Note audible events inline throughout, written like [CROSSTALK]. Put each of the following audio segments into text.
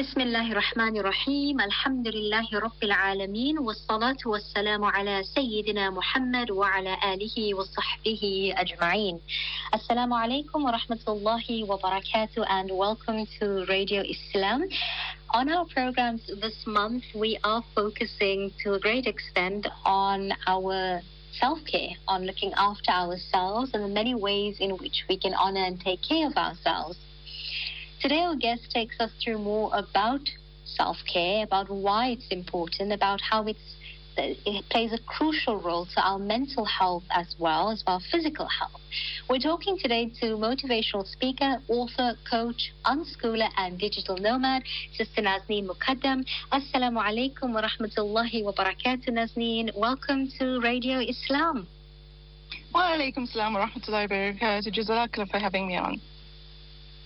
بسم الله الرحمن الرحيم الحمد لله رب العالمين والصلاة والسلام على سيدنا محمد وعلى آله وصحبه أجمعين السلام عليكم ورحمة الله وبركاته and welcome to Radio Islam on our programs this month we are focusing to a great extent on our self-care on looking after ourselves and the many ways in which we can honor and take care of ourselves Today, our guest takes us through more about self care, about why it's important, about how it's it plays a crucial role to our mental health as well as our physical health. We're talking today to motivational speaker, author, coach, unschooler, and digital nomad, Sister Naazneen Mookadam. Assalamu alaikum wa rahmatullahi wa barakatuh, Naazneen. Welcome to Radio Islam. Wa alaikum salam wa rahmatullahi wa barakatuh. Jazakallah for having me on.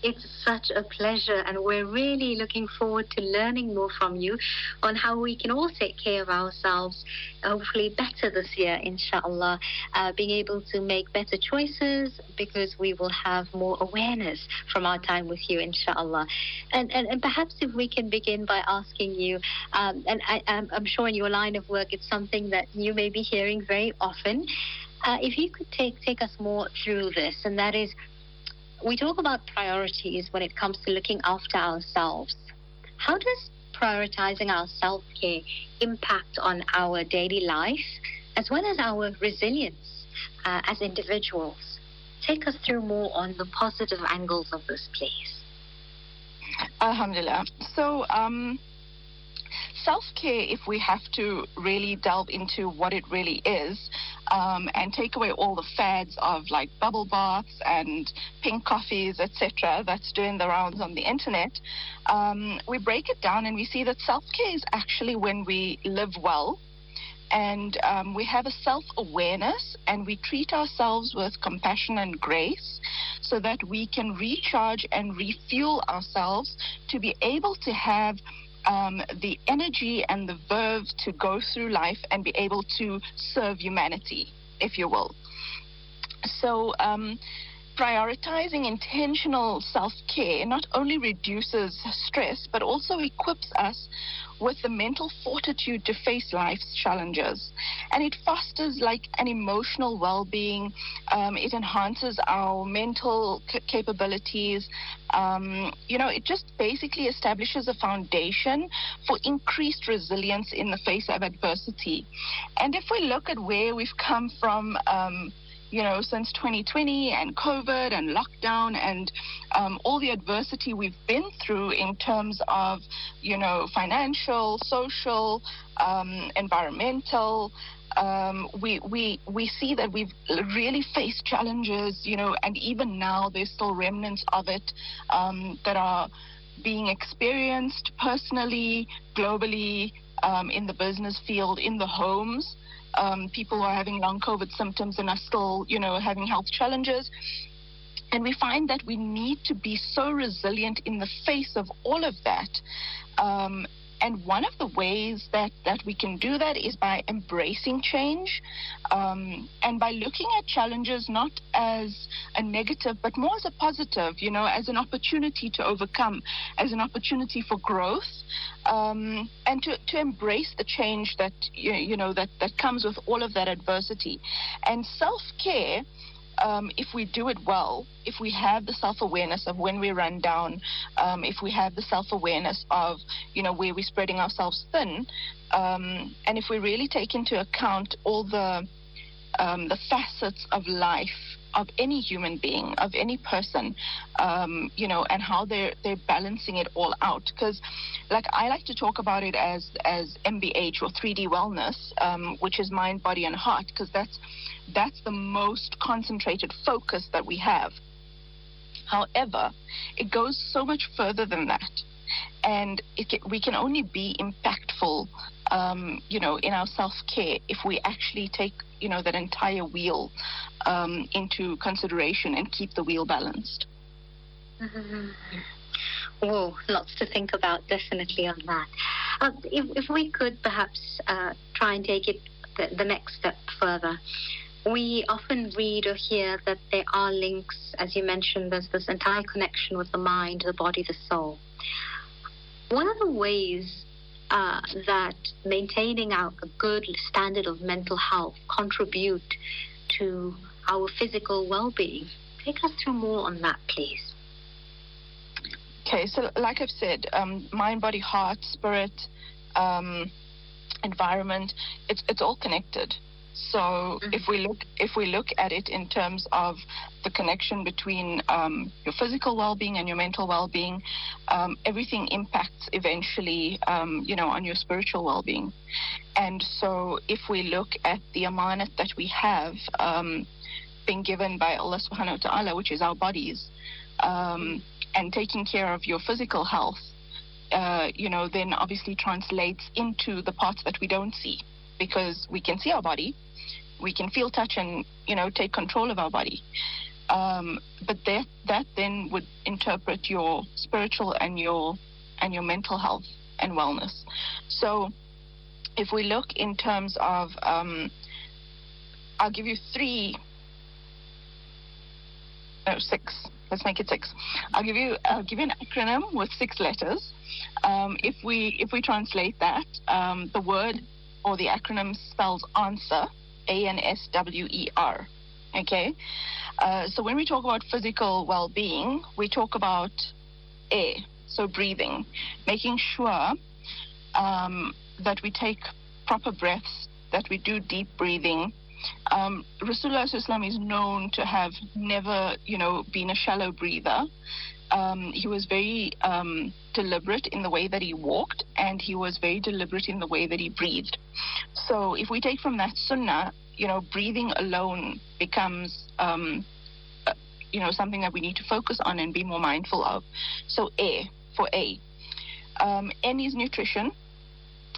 It's such a pleasure, and we're really looking forward to learning more from you on how we can all take care of ourselves, hopefully better this year, inshallah, uh, being able to make better choices because we will have more awareness from our time with you, inshallah. And, and, and perhaps if we can begin by asking you, um, and I, am sure in your line of work, it's something that you may be hearing very often. Uh, if you could take take us more through this, and that is we talk about priorities when it comes to looking after ourselves. How does prioritizing our self care impact on our daily life as well as our resilience uh, as individuals? Take us through more on the positive angles of this, please. Alhamdulillah. So, um, self care, if we have to really delve into what it really is um, and take away all the fads of like bubble baths and pink coffees, etc., that's doing the rounds on the internet, um, we break it down and we see that self care is actually when we live well and um, we have a self awareness and we treat ourselves with compassion and grace so that we can recharge and refuel ourselves to be able to have um, the energy and the verve to go through life and be able to serve humanity, if you will. So, um, prioritizing intentional self care not only reduces stress, but also equips us with the mental fortitude to face life's challenges. And it fosters like an emotional well being, um, it enhances our mental c- capabilities. Um, you know, it just basically establishes a foundation for increased resilience in the face of adversity. And if we look at where we've come from, um, you know, since 2020 and COVID and lockdown and um, all the adversity we've been through in terms of, you know, financial, social, um, environmental. Um, we, we, we see that we've really faced challenges, you know, and even now there's still remnants of it um, that are being experienced personally, globally, um, in the business field, in the homes um, people who are having long COVID symptoms and are still, you know, having health challenges. And we find that we need to be so resilient in the face of all of that. Um, and one of the ways that, that we can do that is by embracing change um, and by looking at challenges not as a negative, but more as a positive, you know, as an opportunity to overcome, as an opportunity for growth, um, and to, to embrace the change that, you, know, that, that comes with all of that adversity. And self care um, if we do it well, if we have the self awareness of when we run down, um, if we have the self awareness of you know where we're spreading ourselves thin, um, and if we really take into account all the um, the facets of life of any human being, of any person, um, you know, and how they're they're balancing it all out. Because, like I like to talk about it as as MBH or 3D wellness, um, which is mind, body, and heart, because that's that's the most concentrated focus that we have. However, it goes so much further than that. And we can only be impactful, um, you know, in our self care if we actually take, you know, that entire wheel um, into consideration and keep the wheel balanced. Mm-hmm. Lots to think about, definitely on that. Uh, if, if we could perhaps uh, try and take it the, the next step further we often read or hear that there are links, as you mentioned, there's this entire connection with the mind, the body, the soul. What of the ways uh, that maintaining a good standard of mental health contribute to our physical well-being? Take us through more on that, please. Okay, so like I've said, um, mind, body, heart, spirit, um, environment, it's it's all connected. So mm-hmm. if we look if we look at it in terms of the connection between um, your physical well-being and your mental well-being, um, everything impacts eventually, um, you know, on your spiritual well-being. And so if we look at the amanat that we have um, been given by Allah Subhanahu wa Taala, which is our bodies, um, and taking care of your physical health, uh, you know, then obviously translates into the parts that we don't see because we can see our body, we can feel, touch, and you know, take control of our body. Um, but that that then would interpret your spiritual and your and your mental health and wellness. So, if we look in terms of, um, I'll give you three, no, six Let's make it six. I'll give you I'll give you an acronym with six letters. Um, if we if we translate that, um, the word or the acronym spells answer, A N S W E R. Okay. Uh, so when we talk about physical well-being, we talk about air, so breathing, making sure um, that we take proper breaths, that we do deep breathing, um, Rasulullah is known to have never, you know, been a shallow breather. Um, he was very um, deliberate in the way that he walked, and he was very deliberate in the way that he breathed. So, if we take from that sunnah, you know, breathing alone becomes, um, uh, you know, something that we need to focus on and be more mindful of. So, A for A. N is nutrition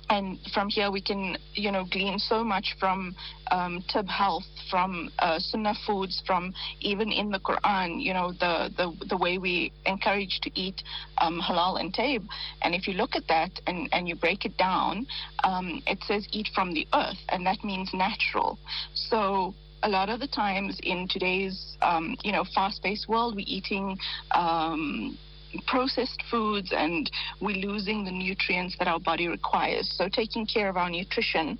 and from here we can you know glean so much from um, tib health from uh, sunnah foods from even in the quran you know the the, the way we encourage to eat um, halal and taib. And if you look at that and, and you break it down um, it says eat from the earth and that means natural. So a lot of the times in today's um, you know fast-paced world we're eating um, processed foods and we're losing the nutrients that our body requires. So taking care of our nutrition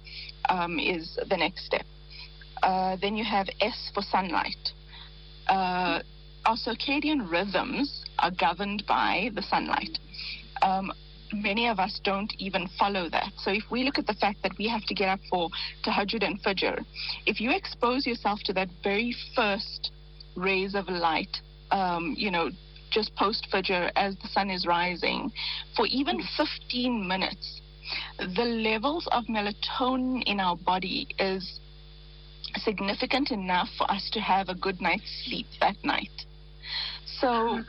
um, is the next step. Uh, then you have S for sunlight. Uh, our circadian rhythms are governed by the sunlight. Um, many of us don't even follow that. So if we look at the fact that we have to get up for tahajjud and fajr, if you expose yourself to that very first rays of light, um, you know, just post Fajr as the sun is rising for even 15 minutes, the levels of melatonin in our body is significant enough for us to have a good night's sleep that night. So,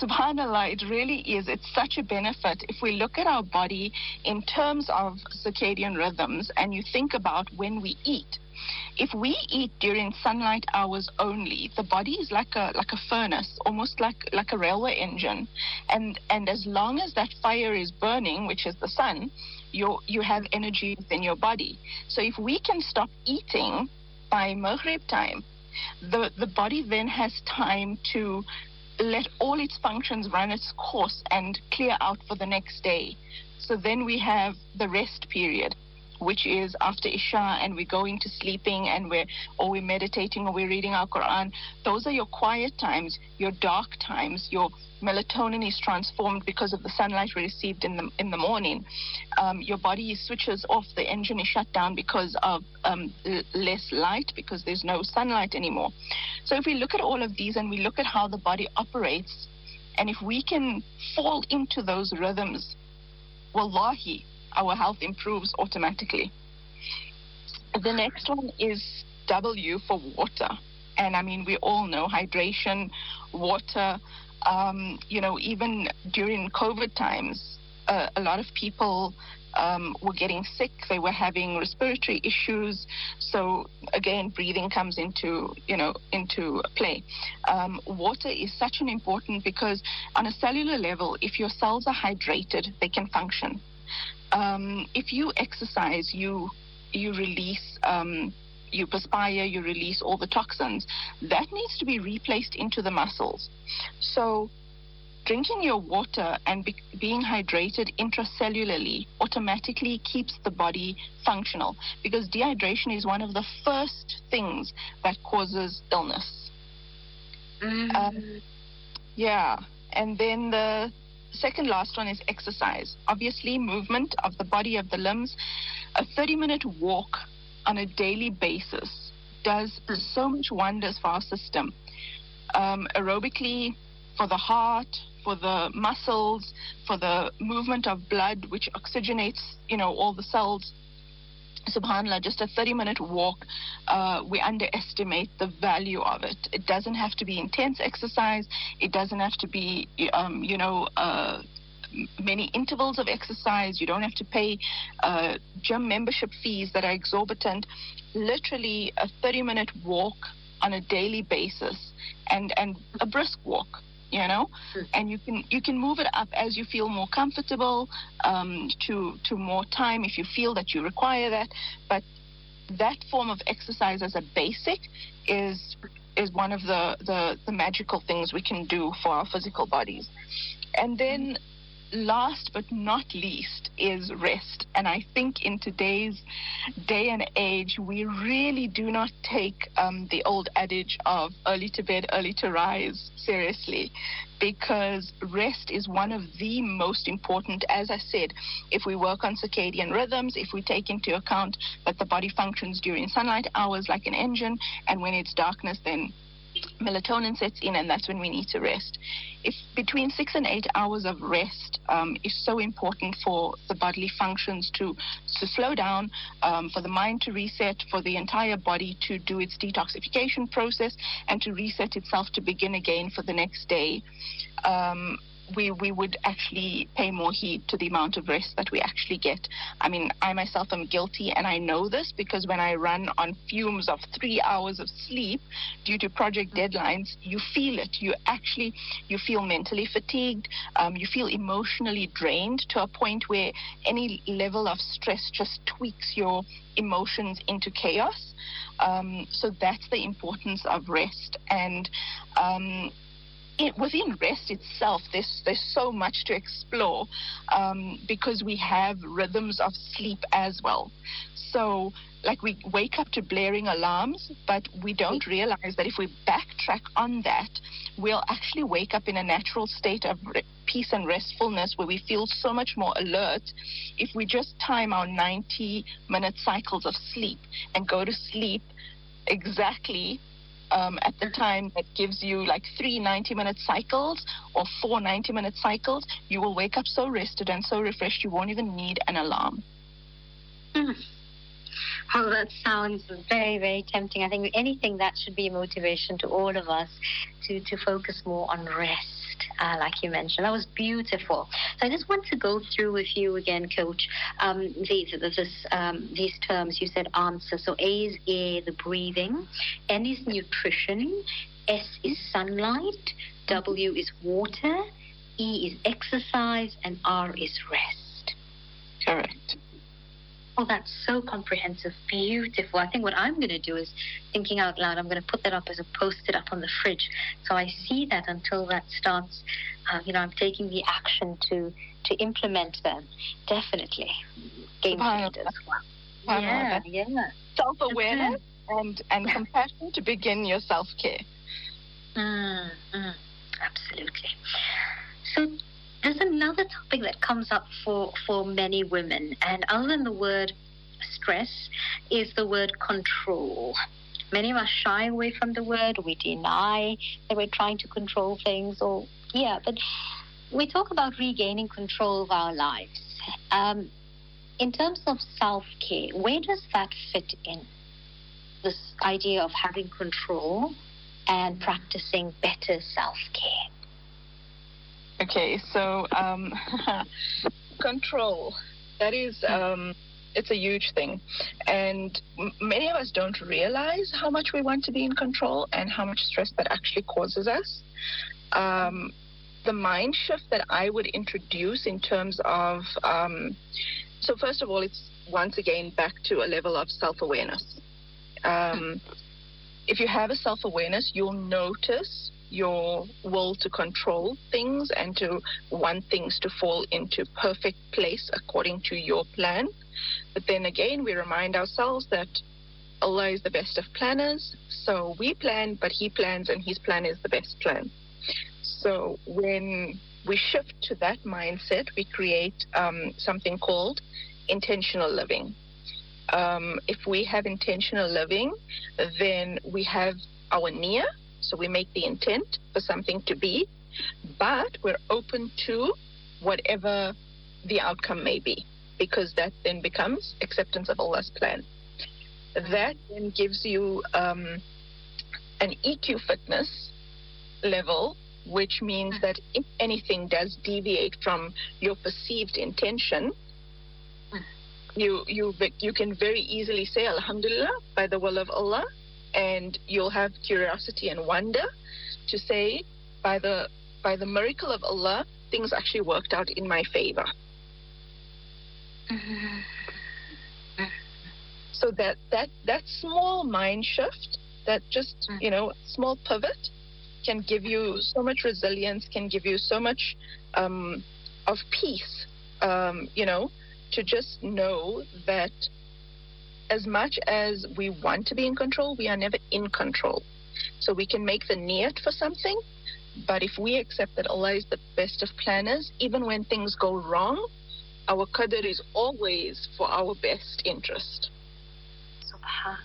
subhanallah, it really is. It's such a benefit. If we look at our body in terms of circadian rhythms and you think about when we eat, if we eat during sunlight hours only, the body is like a like a furnace, almost like like a railway engine, and and as long as that fire is burning, which is the sun, you you have energy within your body. So if we can stop eating by maghrib time, the the body then has time to let all its functions run its course and clear out for the next day. So then we have the rest period which is after Isha and we're going to sleeping and we're or we're meditating or we're reading our Quran. Those are your quiet times, your dark times, your melatonin is transformed because of the sunlight we received in the in the morning. Um, your body switches off, the engine is shut down because of um, less light because there's no sunlight anymore. So if we look at all of these and we look at how the body operates, and if we can fall into those rhythms, wallahi, our health improves automatically. The next one is W for water. And I mean, we all know hydration, water, um, you know, even during COVID times, uh, a lot of people um, were getting sick. They were having respiratory issues. So again, breathing comes into you know into play. Um, water is such an important because on a cellular level, if your cells are hydrated, they can function um, if you exercise, you you release. Um, you perspire, you release all the toxins. That needs to be replaced into the muscles. So, drinking your water and be- being hydrated intracellularly automatically keeps the body functional because dehydration is one of the first things that causes illness. Mm. Um, yeah, and then the second last one is exercise. Obviously, movement of the body, of the limbs. A 30 minute walk on a daily basis does so much wonders for our system. Um, aerobically, for the heart, for the muscles, for the movement of blood, which oxygenates, you know, all the cells. Subhanallah, just a 30 minute walk, uh, we underestimate the value of it. It doesn't have to be intense exercise. It doesn't have to be, um, you know, uh, many intervals of exercise. You don't have to pay uh, gym membership fees that are exorbitant. Literally, a 30 minute walk on a daily basis and, and a brisk walk you know Mm. and you can you can move it up as you feel more comfortable um, to to more time if you feel that you require that but that form of exercise as a basic is is one of the, the, the magical things we can do for our physical bodies. And then last but not least is rest. And I think in today's day and age, we really do not take um, the old adage of early to bed, early to rise seriously because rest is one of the most important, as I said, if we work on circadian rhythms, if we take into account that the body functions during sunlight hours like an engine, and when it's darkness, then melatonin sets in, and that's when we need to rest. If between six and eight hours of rest um, is so important for the bodily functions to to slow down, um, for the mind to reset, for the entire body to do its detoxification process, and to reset itself to begin again for the next day. Um, we, we would actually pay more heed to the amount of rest that we actually get. I mean, I myself am guilty and I know this because when I run on fumes of three hours of sleep due to project deadlines, you feel it. You actually, you feel mentally fatigued. Um, you feel emotionally drained to a point where any level of stress just tweaks your emotions into chaos. Um, so that's the importance of rest. And um, it, within rest itself, there's there's so much to explore um, because we have rhythms of sleep as well. So, like we wake up to blaring alarms, but we don't realize that if we backtrack on that, we'll actually wake up in a natural state of re- peace and restfulness where we feel so much more alert if we just time our 90 minute cycles of sleep and go to sleep exactly um, at the time that gives you like three 90 minute cycles or four 90 minute cycles, you will wake up so rested and so refreshed you won't even need an alarm. Mm. Oh, that sounds very, very tempting. I think anything that should be a motivation to all of us to, to focus more on rest. Uh, like you mentioned, that was beautiful. So I just want to go through with you again, Coach. Um, these this, um, these terms you said answer. So A is air, the breathing. N is nutrition. S is sunlight. W is water. E is exercise, and R is rest. Correct. Oh, that's so comprehensive, beautiful. I think what I'm going to do is, thinking out loud, I'm going to put that up as a post-it up on the fridge, so I see that until that starts. Uh, you know, I'm taking the action to to implement them. Definitely, game changers. Wow. Yeah, yeah. Self awareness and, and compassion to begin your self care. Mm, mm, absolutely. So there's another topic that comes up for, for many women, and other than the word stress, is the word control. Many of us shy away from the word, we deny that we're trying to control things, or, yeah, but we talk about regaining control of our lives. Um, in terms of self care, where does that fit in? This idea of having control and practicing better self care. Okay, so um, [LAUGHS] control. That is, um, it's a huge thing. And m- many of us don't realize how much we want to be in control and how much stress that actually causes us. Um, the mind shift that I would introduce in terms of, um, so first of all, it's once again back to a level of self awareness. Um, if you have a self awareness, you'll notice your will to control things and to want things to fall into perfect place according to your plan. But then again, we remind ourselves that Allah is the best of planners. So we plan, but He plans, and His plan is the best plan. So when we shift to that mindset, we create um, something called intentional living. Um, if we have intentional living, then we have our niyyah, so we make the intent for something to be, but we're open to whatever the outcome may be, because that then becomes acceptance of Allah's plan. That then gives you um, an EQ fitness level, which means that if anything does deviate from your perceived intention, you you you can very easily say Alhamdulillah by the will of Allah, and you'll have curiosity and wonder to say by the by the miracle of Allah, things actually worked out in my favor. So that that that small mind shift, that just you know small pivot, can give you so much resilience, can give you so much um, of peace. Um, you know, to just know that as much as we want to be in control, we are never in control. So we can make the niyat for something, but if we accept that Allah is the best of planners, even when things go wrong, our qadr is always for our best interest. Subhanallah.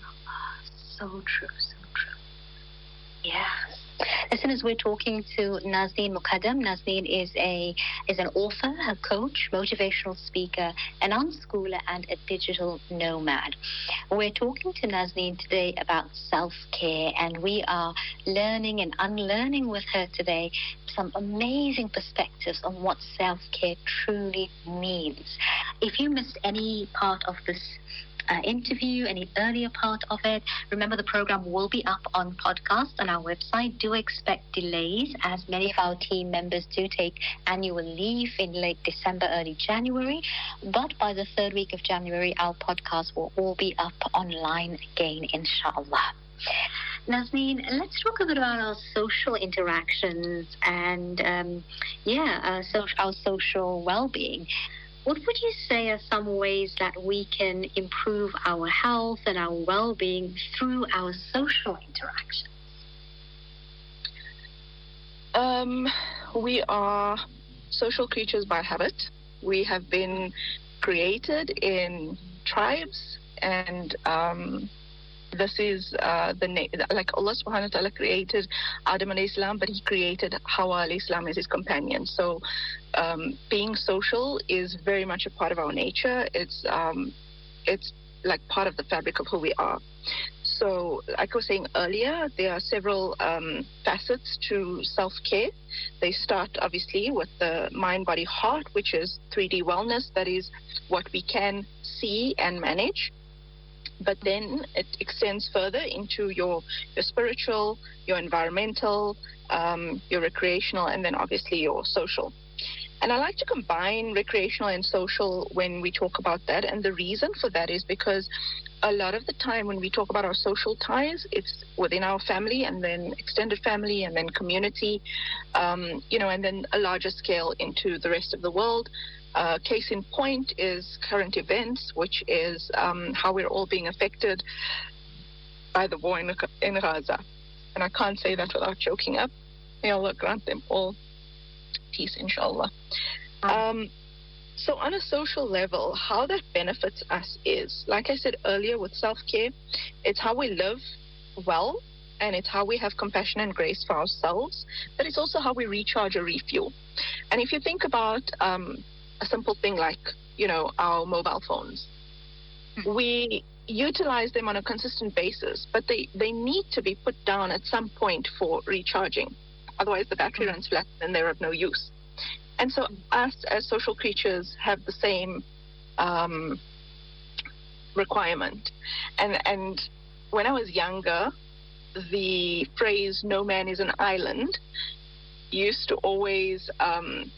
So true, so true. Yes. As soon as we're talking to Naazneen Mookadam, Naazneen is a is an author, a coach, motivational speaker, an unschooler, and a digital nomad. We're talking to Naazneen today about self care, and we are learning and unlearning with her today some amazing perspectives on what self care truly means. If you missed any part of this uh, interview, any earlier part of it. Remember, the program will be up on podcast on our website. Do expect delays, as many of our team members do take annual leave in late December, early January. But by the third week of January, our podcast will all be up online again, inshallah. Naazneen, let's talk a bit about our social interactions and, um, yeah, uh, so our social well-being. What would you say are some ways that we can improve our health and our well being through our social interactions? Um, we are social creatures by habit. We have been created in tribes and um, this is uh, the na- like Allah subhanahu wa ta'ala created Adam alayhi salam, but he created Hawa alayhi salam as his companion. So um, being social is very much a part of our nature. It's um, it's like part of the fabric of who we are. So, like I was saying earlier, there are several um, facets to self care. They start obviously with the mind, body, heart, which is 3D wellness. That is what we can see and manage but then it extends further into your your spiritual, your environmental, um, your recreational, and then obviously your social. And I like to combine recreational and social when we talk about that. And the reason for that is because a lot of the time when we talk about our social ties, it's within our family and then extended family and then community, um, you know, and then a larger scale into the rest of the world. Uh, case in point is current events, which is um, how we're all being affected by the war in, in Gaza. And I can't say that without choking up. May Allah grant them all peace, inshallah. Um, so, on a social level, how that benefits us is, like I said earlier with self care, it's how we live well and it's how we have compassion and grace for ourselves, but it's also how we recharge or refuel. And if you think about um, a simple thing like, you know, our mobile phones. Mm-hmm. We utilize them on a consistent basis, but they, they need to be put down at some point for recharging. Otherwise, the battery mm-hmm. runs flat and they're of no use. And so, us as social creatures have the same um, requirement. And, and when I was younger, the phrase "no man is an island" used to always um,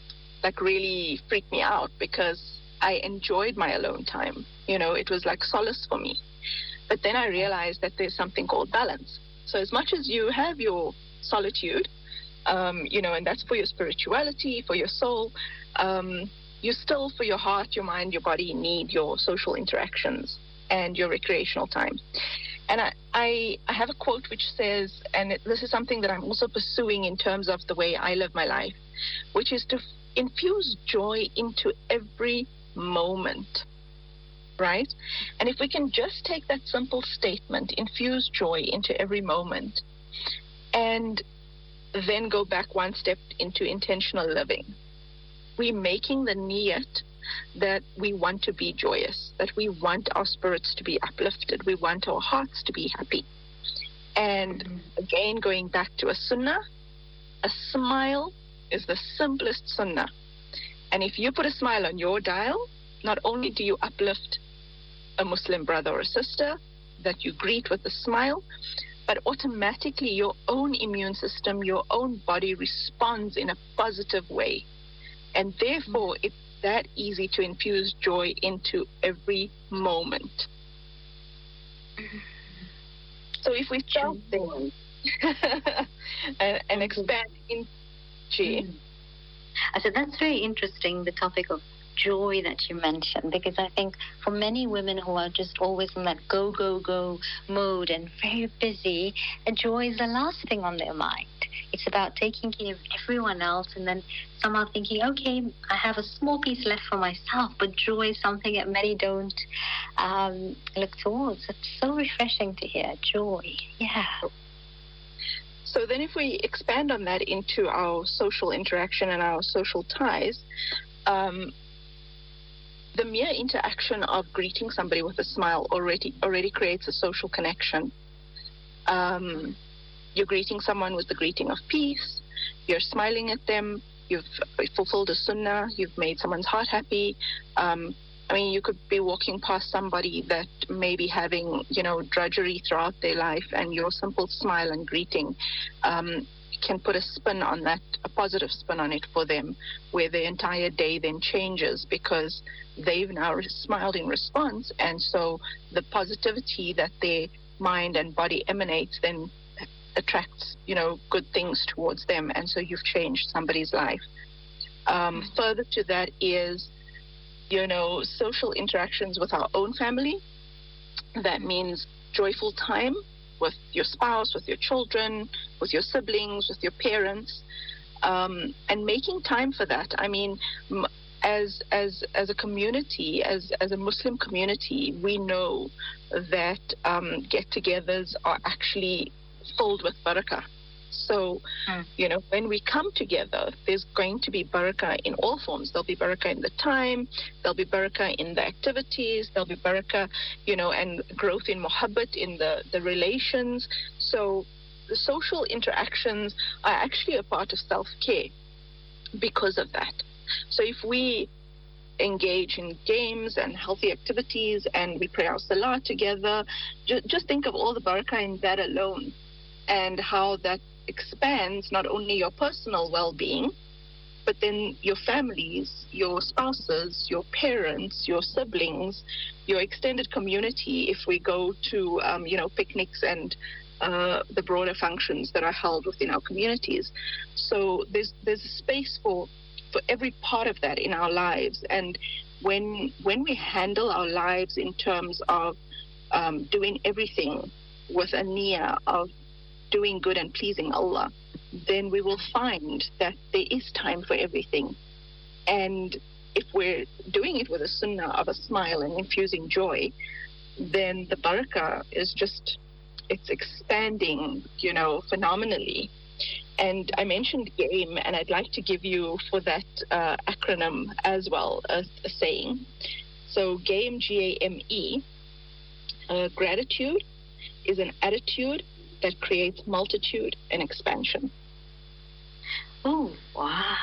like really freaked me out because I enjoyed my alone time. You know, it was like solace for me. But then I realized that there's something called balance. So as much as you have your solitude, um, you know, and that's for your spirituality, for your soul. Um, you still, for your heart, your mind, your body, need your social interactions and your recreational time. And I, I, I have a quote which says, and it, this is something that I'm also pursuing in terms of the way I live my life, which is to infuse joy into every moment. Right? And if we can just take that simple statement, infuse joy into every moment, and then go back one step into intentional living. We're making the niyat that we want to be joyous, that we want our spirits to be uplifted, we want our hearts to be happy. And mm-hmm. again, going back to a sunnah, a smile is the simplest sunnah. And if you put a smile on your dial, not only do you uplift a Muslim brother or sister that you greet with a smile, but automatically your own immune system, your own body responds in a positive way. And therefore, mm. it's that easy to infuse joy into every moment. So if we start there [LAUGHS] and, and expand in G. I said that's very interesting, the topic of joy that you mentioned because I think for many women who are just always in that go, go, go mode and very busy, joy is the last thing on their mind. It's about taking care of everyone else and then somehow thinking, okay, I have a small piece left for myself, but joy is something that many don't um, look towards. It's so refreshing to hear joy. Yeah. So then, if we expand on that into our social interaction and our social ties, um, the mere interaction of greeting somebody with a smile already already creates a social connection. Um, you're greeting someone with the greeting of peace. You're smiling at them. You've fulfilled a sunnah. You've made someone's heart happy. Um, I mean, you could be walking past somebody that may be having, you know, drudgery throughout their life, and your simple smile and greeting um, can put a spin on that, a positive spin on it for them, where the entire day then changes because they've now smiled in response. And so the positivity that their mind and body emanates then attracts, you know, good things towards them. And so you've changed somebody's life. Um, further to that is, you know, social interactions with our own family. That means joyful time with your spouse, with your children, with your siblings, with your parents, um, and making time for that. I mean, as as as a community, as as a Muslim community, we know that um, get-togethers are actually filled with barakah. So, mm. you know, when we come together, there's going to be barakah in all forms. There'll be barakah in the time, there'll be barakah in the activities, there'll be barakah, you know, and growth in muhabbat, in the, the relations. So the social interactions are actually a part of self care because of that. So if we engage in games and healthy activities and we pray our salah together, just, just think of all the barakah in that alone and how that expands not only your personal well being, but then your families, your spouses, your parents, your siblings, your extended community. If we go to, um, you know, picnics and uh, the broader functions that are held within our communities, so there's there's a space for for every part of that in our lives. And when when we handle our lives in terms of um, doing everything with a niyyah of doing good and pleasing Allah, then we will find that there is time for everything. And if we're doing it with a sunnah of a smile and infusing joy, then the barakah is just, it's expanding, you know, phenomenally. And I mentioned game, and I'd like to give you for that uh, acronym as well a, a, saying. So, game, G A M E, uh, gratitude is an attitude that creates multitude and expansion. Oh, wow.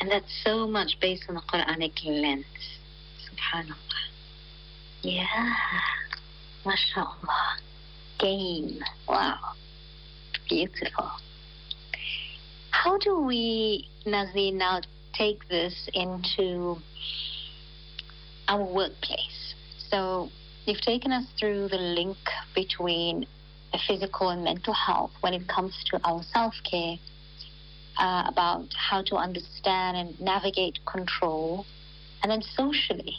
And that's so much based on the Quranic lens. Subhanallah. Yeah. MashaAllah. Game. Wow. Beautiful. How do we, Nazi, now take this into our workplace? So you've taken us through the link between physical and mental health when it comes to our self care, uh, about how to understand and navigate control, and then socially.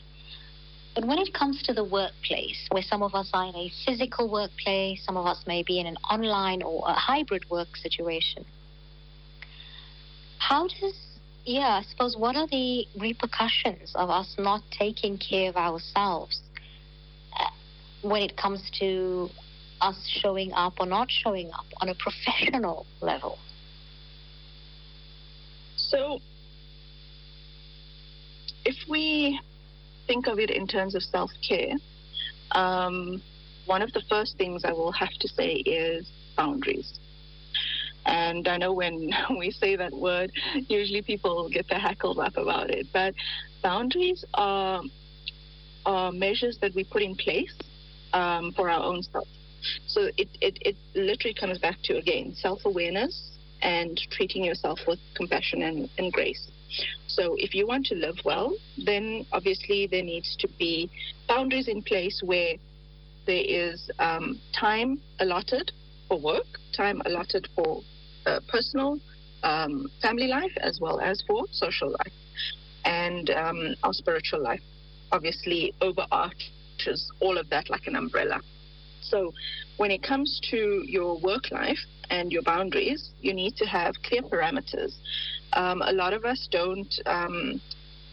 But when it comes to the workplace, where some of us are in a physical workplace, some of us may be in an online or a hybrid work situation, how does, yeah, I suppose, what are the repercussions of us not taking care of ourselves uh, when it comes to us showing up or not showing up on a professional level? So, if we think of it in terms of self care, um, one of the first things I will have to say is boundaries. And I know when [LAUGHS] we say that word, usually people get their hackles up about it. But boundaries are, are measures that we put in place um, for our own self. So it, it, it literally comes back to, again, self awareness and treating yourself with compassion and, and grace. So if you want to live well, then obviously there needs to be boundaries in place where there is um, time allotted for work, time allotted for uh, personal, um, family life, as well as for social life and um, our spiritual life. Obviously, overarches all of that like an umbrella. So, when it comes to your work life and your boundaries, you need to have clear parameters. Um, a lot of us don't um,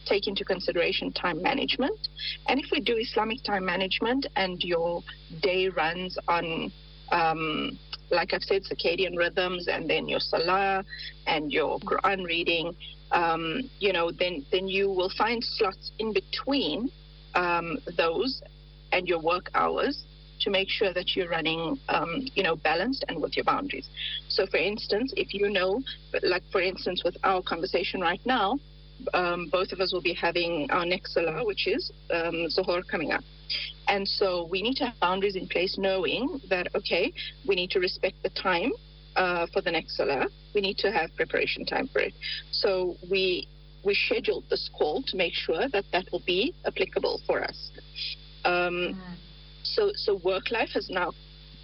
take into consideration time management. And if we do Islamic time management and your day runs on, um, like I've said, circadian rhythms and then your salah and your Quran reading, um, you know, then, then you will find slots in between um, those and your work hours to make sure that you're running, um, you know, balanced and with your boundaries. So, for instance, if you know, like for instance, with our conversation right now, um, both of us will be having our next salah, which is um, Zuhur coming up. And so we need to have boundaries in place, knowing that, okay, we need to respect the time uh, for the next salah. We need to have preparation time for it. So we we scheduled this call to make sure that that will be applicable for us. Um, mm-hmm. So, so work life has now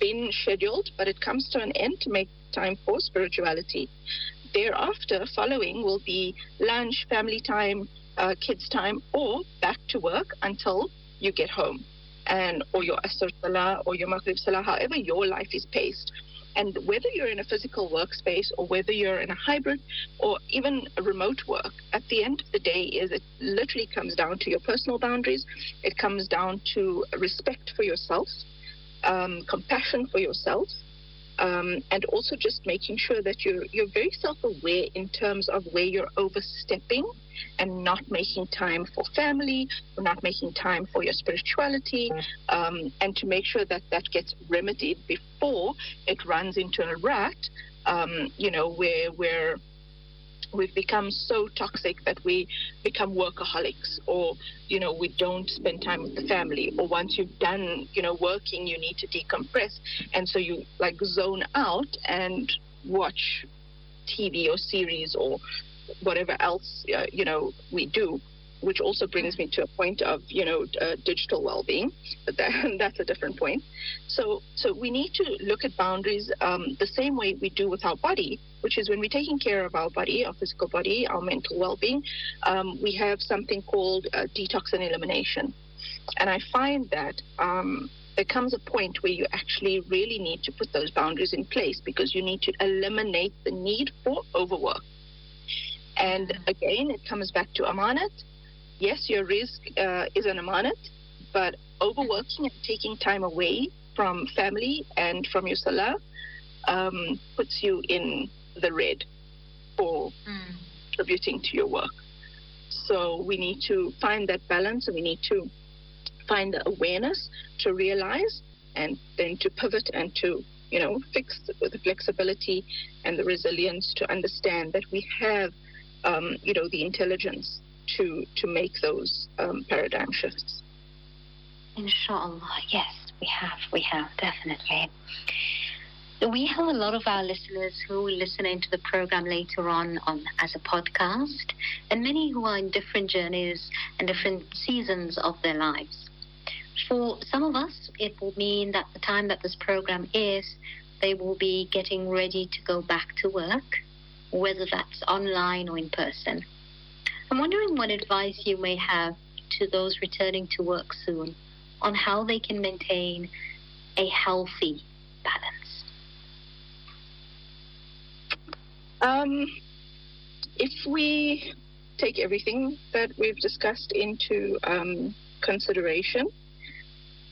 been scheduled, but it comes to an end to make time for spirituality. Thereafter, following will be lunch, family time, uh, kids time, or back to work until you get home, and or your asr salah or your maghrib salah, however your life is paced. And whether you're in a physical workspace or whether you're in a hybrid or even remote work, at the end of the day, is it literally comes down to your personal boundaries. It comes down to respect for yourself, um, compassion for yourself, um, and also just making sure that you're you're very self-aware in terms of where you're overstepping and not making time for family not making time for your spirituality um, and to make sure that that gets remedied before it runs into a rut um, you know where where we've become so toxic that we become workaholics or you know we don't spend time with the family. Or once you've done you know working you need to decompress. And so you like zone out and watch tv or series or whatever else uh, you know we do which also brings me to a point of you know uh, digital well-being. But that, [LAUGHS] that's a different point. So so we need to look at boundaries um, the same way we do with our body which is when we're taking care of our body our physical body our mental well-being um, we have something called uh, detox and elimination. And i find that um, there comes a point where you actually really need to put those boundaries in place because you need to eliminate the need for overwork. And again, it comes back to amanat. Yes, your rizq uh, is an amanat, but overworking and taking time away from family and from your salah um, puts you in the red for mm. contributing to your work. So we need to find that balance and we need to find the awareness to realize and then to pivot and to you know fix with the flexibility and the resilience to understand that we have um, you know, the intelligence to to make those um, paradigm shifts. Inshallah, yes, we have, we have definitely. We have a lot of our listeners who will listen into the program later on, on as a podcast, and many who are in different journeys and different seasons of their lives. For some of us, it will mean that the time that this program is, they will be getting ready to go back to work, whether that's online or in person. I'm wondering what advice you may have to those returning to work soon on how they can maintain a healthy balance. Um, if we take everything that we've discussed into um, consideration,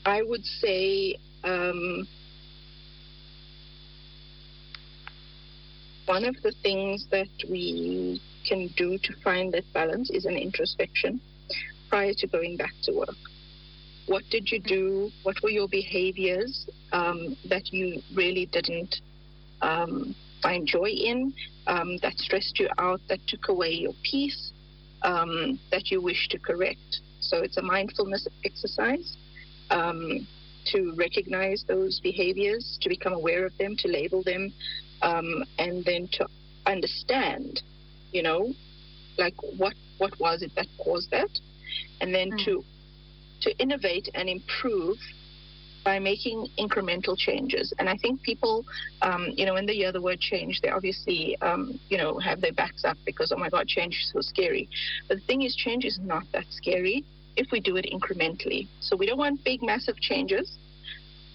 I would say um, one of the things that we can do to find that balance is an introspection prior to going back to work. What did you do? What were your behaviors um, that you really didn't um, find joy in, um, that stressed you out, that took away your peace, um, that you wish to correct? So it's a mindfulness exercise um, to recognize those behaviors, to become aware of them, to label them, um, and then to understand, you know, like what what was it that caused that, and then mm. to to innovate and improve by making incremental changes. And I think people, um, you know, when they hear the word change, they obviously, um, you know, have their backs up because, oh my God, change is so scary. But the thing is, change is not that scary if we do it incrementally. So we don't want big, massive changes.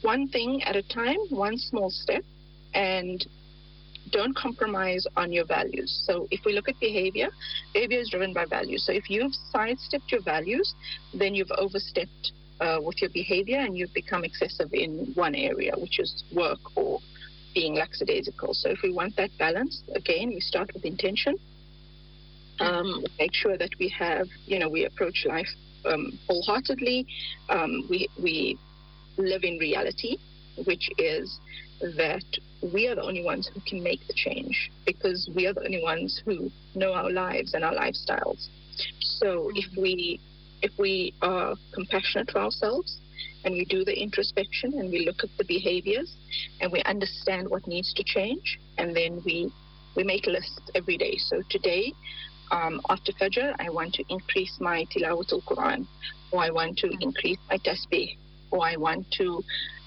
One thing at a time, one small step, and don't compromise on your values. So if we look at behavior, behavior is driven by values. So if you've sidestepped your values, then you've overstepped uh, with your behavior and you've become excessive in one area, which is work or being lackadaisical. So if we want that balance, again, we start with intention. Um, make sure that we have, you know, we approach life um, wholeheartedly. Um, we, we live in reality, which is that we are the only ones who can make the change because we are the only ones who know our lives and our lifestyles. So if mm-hmm. we if we are compassionate to ourselves and we do the introspection and we look at the behaviors and we understand what needs to change and then we we make lists every day. So today um, after Fajr, I want to increase my tilawatul Quran, or I want to increase my tasbih, or I want to,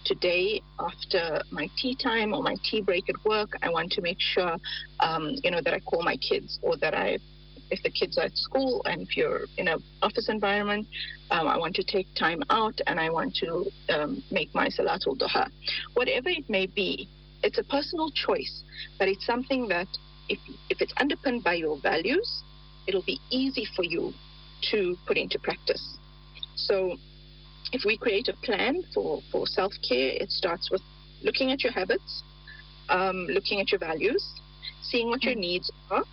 today after my tea time or my tea break at work, I want to make sure, um, you know, that I call my kids or that I, if the kids are at school and if you're in an office environment, um, I want to take time out and I want to um, make my Salatul Duha. Whatever it may be, it's a personal choice, but it's something that if, if it's underpinned by your values, it'll be easy for you to put into practice. So if we create a plan for, for self care, it starts with looking at your habits, um, looking at your values, seeing what your needs are,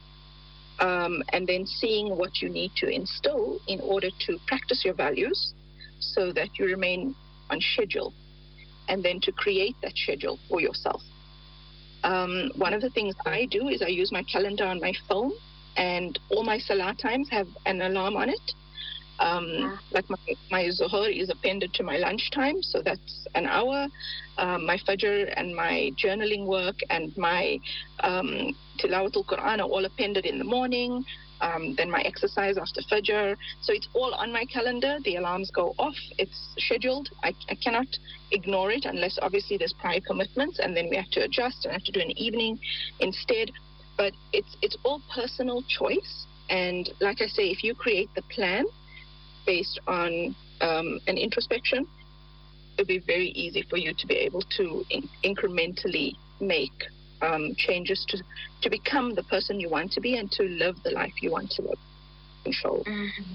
um, and then seeing what you need to instill in order to practice your values so that you remain on schedule, and then to create that schedule for yourself. Um, one of the things I do is I use my calendar on my phone and all my salah times have an alarm on it. Um, like my, my zuhur is appended to my lunchtime, so that's an hour. Um, my fajr and my journaling work and my um, tilawatul Quran are all appended in the morning. Um, then my exercise after fajr. So it's all on my calendar. The alarms go off. It's scheduled. I, I cannot ignore it unless obviously there's prior commitments, and then we have to adjust and have to do an evening instead but it's it's all personal choice. And like I say, if you create the plan based on um, an introspection, it'll be very easy for you to be able to in- incrementally make um, changes to to become the person you want to be and to live the life you want to live. Control. Mm-hmm.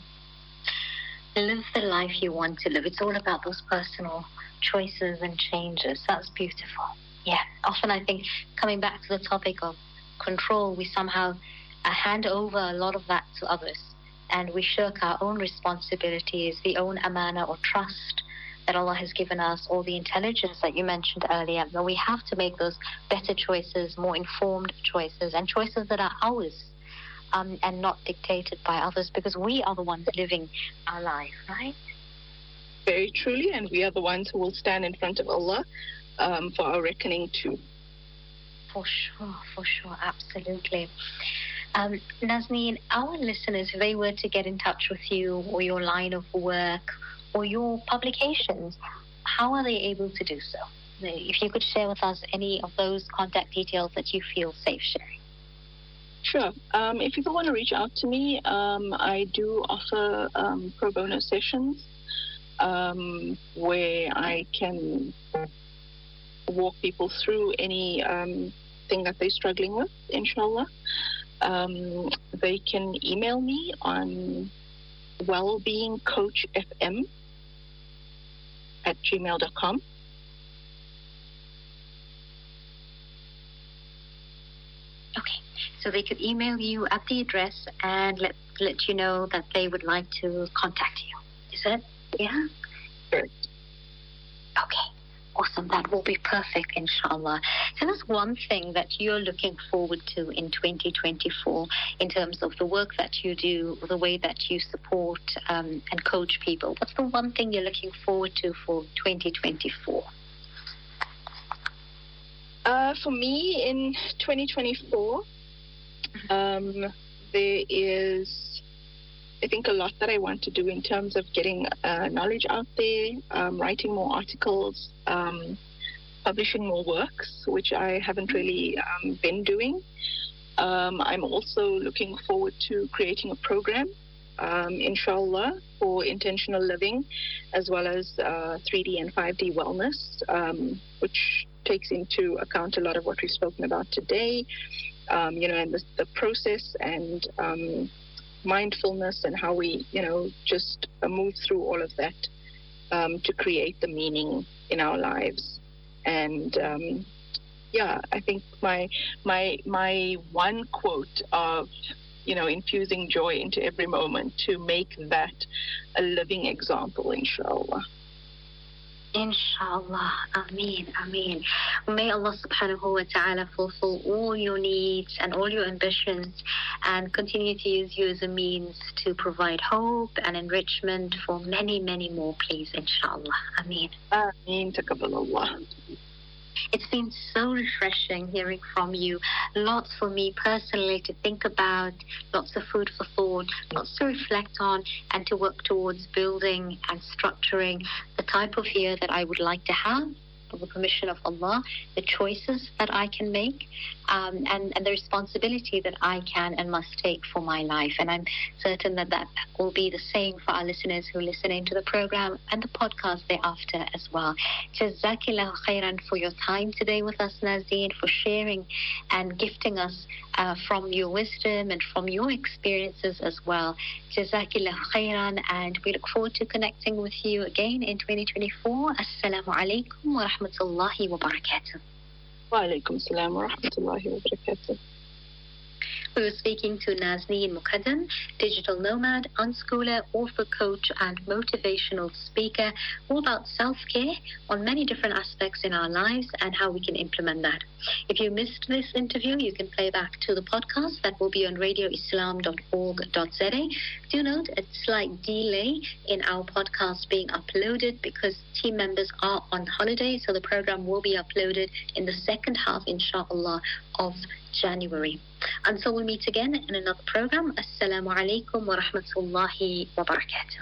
Live the life you want to live. It's all about those personal choices and changes. That's beautiful. Yeah. Often I think coming back to the topic of control, we somehow uh, hand over a lot of that to others and we shirk our own responsibilities, the own amana or trust that Allah has given us, or the intelligence that you mentioned earlier. That we have to make those better choices, more informed choices, and choices that are ours. Um, and not dictated by others because we are the ones living our life, right? Very truly, and we are the ones who will stand in front of Allah um, for our reckoning too. For sure, for sure, absolutely. Um, Naazneen, our listeners, if they were to get in touch with you or your line of work or your publications, how are they able to do so? If you could share with us any of those contact details that you feel safe sharing. Sure. Um, if people want to reach out to me, um, I do offer um, pro bono sessions um, where I can walk people through any um, thing that they're struggling with, inshallah. Um, they can email me on wellbeingcoachfm at gmail.com. Okay, so they could email you at the address and let let you know that they would like to contact you. Is that yeah? Sure. Okay. Awesome. That will be perfect, inshallah. Tell us one thing that you're looking forward to in 2024 in terms of the work that you do, the way that you support um, and coach people. What's the one thing you're looking forward to for 2024? Uh, for me, in 2024, um, there is I think a lot that I want to do in terms of getting uh, knowledge out there, um, writing more articles, um, publishing more works, which I haven't really um, been doing. Um, I'm also looking forward to creating a program, um, inshallah, for intentional living, as well as uh, 3D and 5D wellness, um, which takes into account a lot of what we've spoken about today. you know, and the, the process and mindfulness and how we, you know, just move through all of that um, to create the meaning in our lives. And um, yeah, I think my my my one quote of you know infusing joy into every moment to make that a living example, inshallah. Inshallah. Ameen. Ameen. May Allah subhanahu wa ta'ala fulfill all your needs and all your ambitions and continue to use you as a means to provide hope and enrichment for many, many more, please. Inshallah. Ameen. Ameen. Taqabbalallah. It's been so refreshing hearing from you. Lots for me personally to think about, lots of food for thought, lots to reflect on, and to work towards building and structuring the type of year that I would like to have with the permission of Allah, the choices that I can make, um, and, and the responsibility that I can and must take for my life. And I'm certain that that will be the same for our listeners who listen into the program and the podcast thereafter as well. Jazakillah khairan for your time today with us, Naazneen, for sharing and gifting us uh, from your wisdom and from your experiences as well. Jazakillah khairan, and we look forward to connecting with you again in 2024. Assalamu alaikum wa rahmatullahi wa barakatuh. Wa alaikum salam wa rahmatullahi wa barakatuh. We were speaking to Naazneen Mookadam, digital nomad, unschooler, author, coach, and motivational speaker, all about self care on many different aspects in our lives and how we can implement that. If you missed this interview, you can play back to the podcast that will be on radioislam.org.za. Do note a slight delay in our podcast being uploaded because team members are on holiday, so the program will be uploaded in the second half, inshallah, of January. Until we meet again in another program, Assalamu alaikum wa rahmatullahi wa barakatuh.